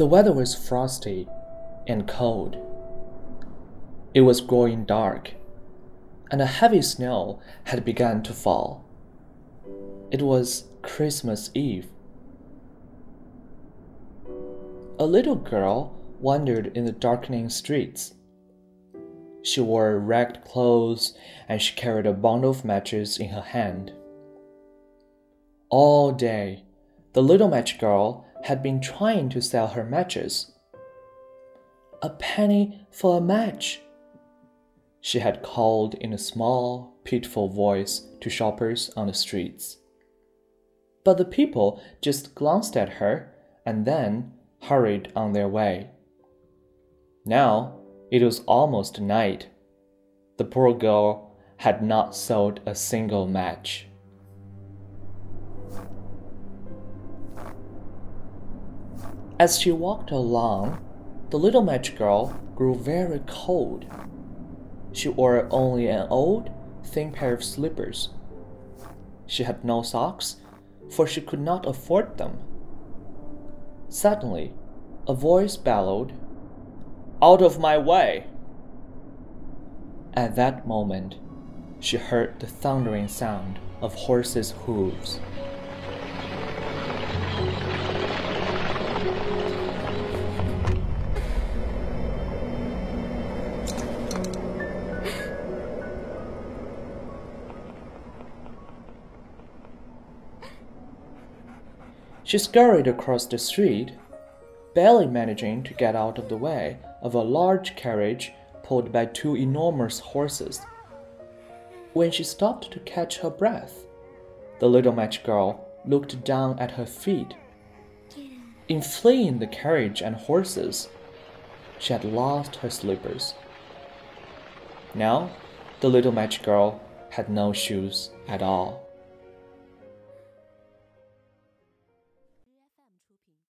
The weather was frosty and cold. It was growing dark, and a heavy snow had begun to fall. It was Christmas Eve. A little girl wandered in the darkening streets. She wore ragged clothes and she carried a bundle of matches in her hand. All day, the little match girl had been trying to sell her matches. A penny for a match, she had called in a small, pitiful voice to shoppers on the streets. But the people just glanced at her and then hurried on their way. Now it was almost night. The poor girl had not sold a single match. As she walked along, the little match girl grew very cold. She wore only an old, thin pair of slippers. She had no socks, for she could not afford them. Suddenly, a voice bellowed, Out of my way! At that moment, she heard the thundering sound of horses' hooves. She scurried across the street, barely managing to get out of the way of a large carriage pulled by two enormous horses. When she stopped to catch her breath, the little match girl looked down at her feet. In fleeing the carriage and horses, she had lost her slippers. Now, the little match girl had no shoes at all.